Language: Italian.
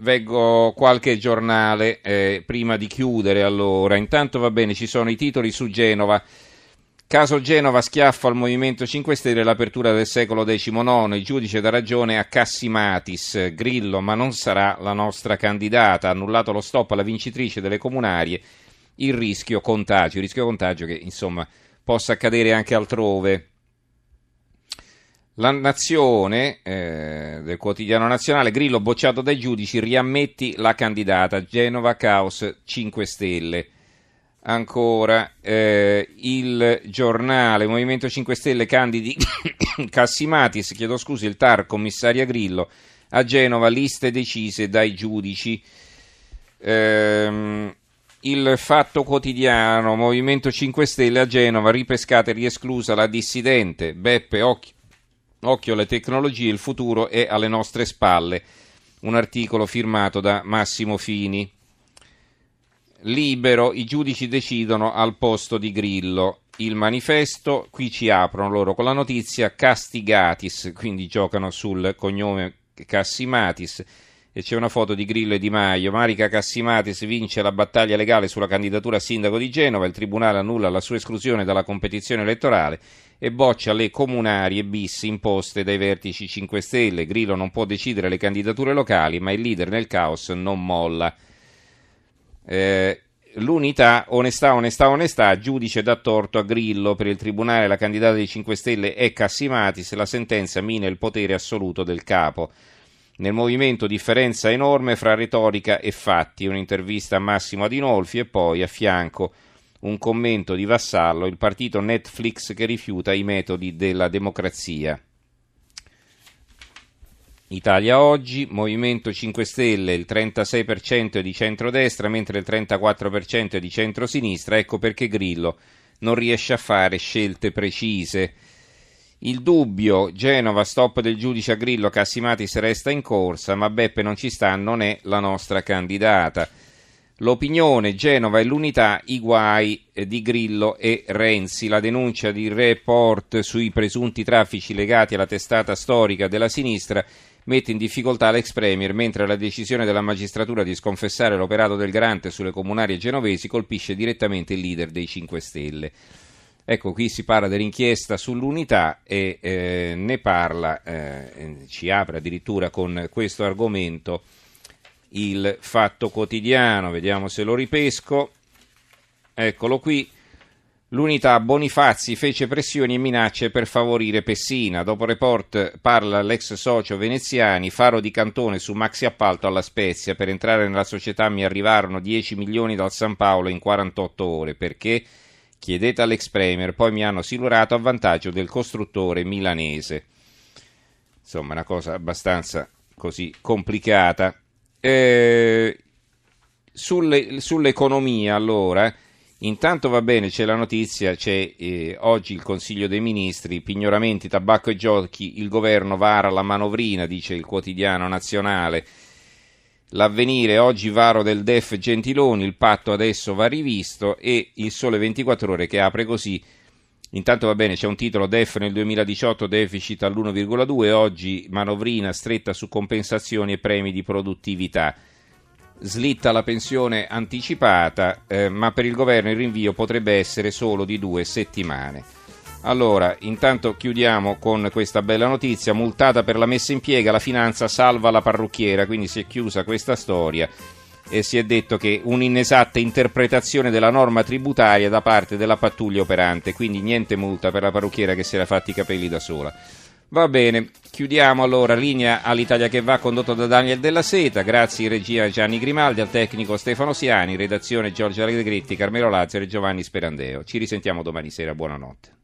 Veggo qualche giornale eh, prima di chiudere allora. Intanto va bene, ci sono i titoli su Genova. Caso Genova schiaffo al Movimento 5 Stelle l'apertura del secolo XIX. Il giudice dà ragione a Cassimatis. Grillo, ma non sarà la nostra candidata. Annullato lo stop alla vincitrice delle comunarie. Il rischio contagio. Il rischio contagio che insomma possa accadere anche altrove. La Nazione eh, del quotidiano nazionale, Grillo bocciato dai giudici, riammetti la candidata Genova Caos 5 Stelle. Ancora eh, il giornale Movimento 5 Stelle candidi Cassimatis, chiedo scusi, il TAR commissaria Grillo a Genova, liste decise dai giudici. Eh, il Fatto Quotidiano, Movimento 5 Stelle a Genova, ripescata e riesclusa la dissidente. Beppe, occhio Occhio alle tecnologie, il futuro è alle nostre spalle. Un articolo firmato da Massimo Fini. Libero, i giudici decidono al posto di Grillo. Il manifesto, qui ci aprono loro con la notizia Castigatis, quindi giocano sul cognome Cassimatis e c'è una foto di Grillo e Di Maio. Marica Cassimatis vince la battaglia legale sulla candidatura a sindaco di Genova, il tribunale annulla la sua esclusione dalla competizione elettorale e boccia le comunarie bis imposte dai vertici 5 Stelle. Grillo non può decidere le candidature locali, ma il leader nel caos non molla. Eh, l'unità, onestà, onestà, onestà, giudice dà torto a Grillo per il tribunale la candidata dei 5 Stelle è Cassimatis, la sentenza mina il potere assoluto del capo. Nel movimento differenza enorme fra retorica e fatti, un'intervista a Massimo Adinolfi e poi a fianco un commento di Vassallo, il partito Netflix che rifiuta i metodi della democrazia. Italia oggi, Movimento 5 Stelle il 36% è di centrodestra mentre il 34% è di centrosinistra, ecco perché Grillo non riesce a fare scelte precise. Il dubbio, Genova, stop del giudice a Grillo, Cassimatis resta in corsa, ma Beppe non ci sta, non è la nostra candidata. L'opinione, Genova e l'unità, i guai di Grillo e Renzi. La denuncia di report sui presunti traffici legati alla testata storica della sinistra mette in difficoltà l'ex Premier, mentre la decisione della magistratura di sconfessare l'operato del garante sulle comunarie genovesi colpisce direttamente il leader dei 5 Stelle. Ecco, qui si parla dell'inchiesta sull'unità e eh, ne parla, eh, ci apre addirittura con questo argomento il Fatto Quotidiano, vediamo se lo ripesco. Eccolo qui. L'unità Bonifazzi fece pressioni e minacce per favorire Pessina. Dopo report parla l'ex socio veneziani, faro di cantone su maxi appalto alla Spezia. Per entrare nella società mi arrivarono 10 milioni dal San Paolo in 48 ore. Perché? Chiedete all'ex Premier, poi mi hanno silurato a vantaggio del costruttore milanese. Insomma, una cosa abbastanza così complicata. Eh, sulle, sull'economia, allora, intanto va bene, c'è la notizia, c'è eh, oggi il Consiglio dei Ministri, pignoramenti, tabacco e giochi, il governo vara la manovrina, dice il quotidiano nazionale. L'avvenire, oggi varo del DEF Gentiloni, il patto adesso va rivisto e il Sole 24 ore che apre così. Intanto va bene, c'è un titolo DEF nel 2018 deficit all'1,2, oggi manovrina stretta su compensazioni e premi di produttività. Slitta la pensione anticipata, eh, ma per il governo il rinvio potrebbe essere solo di due settimane. Allora, intanto chiudiamo con questa bella notizia, multata per la messa in piega, la finanza salva la parrucchiera, quindi si è chiusa questa storia e si è detto che un'inesatta interpretazione della norma tributaria da parte della pattuglia operante, quindi niente multa per la parrucchiera che si era fatti i capelli da sola. Va bene, chiudiamo allora linea all'Italia che va condotto da Daniel Della Seta, grazie in regia Gianni Grimaldi, al tecnico Stefano Siani, redazione Giorgio Allegretti, Carmelo Lazzaro e Giovanni Sperandeo. Ci risentiamo domani sera, buonanotte.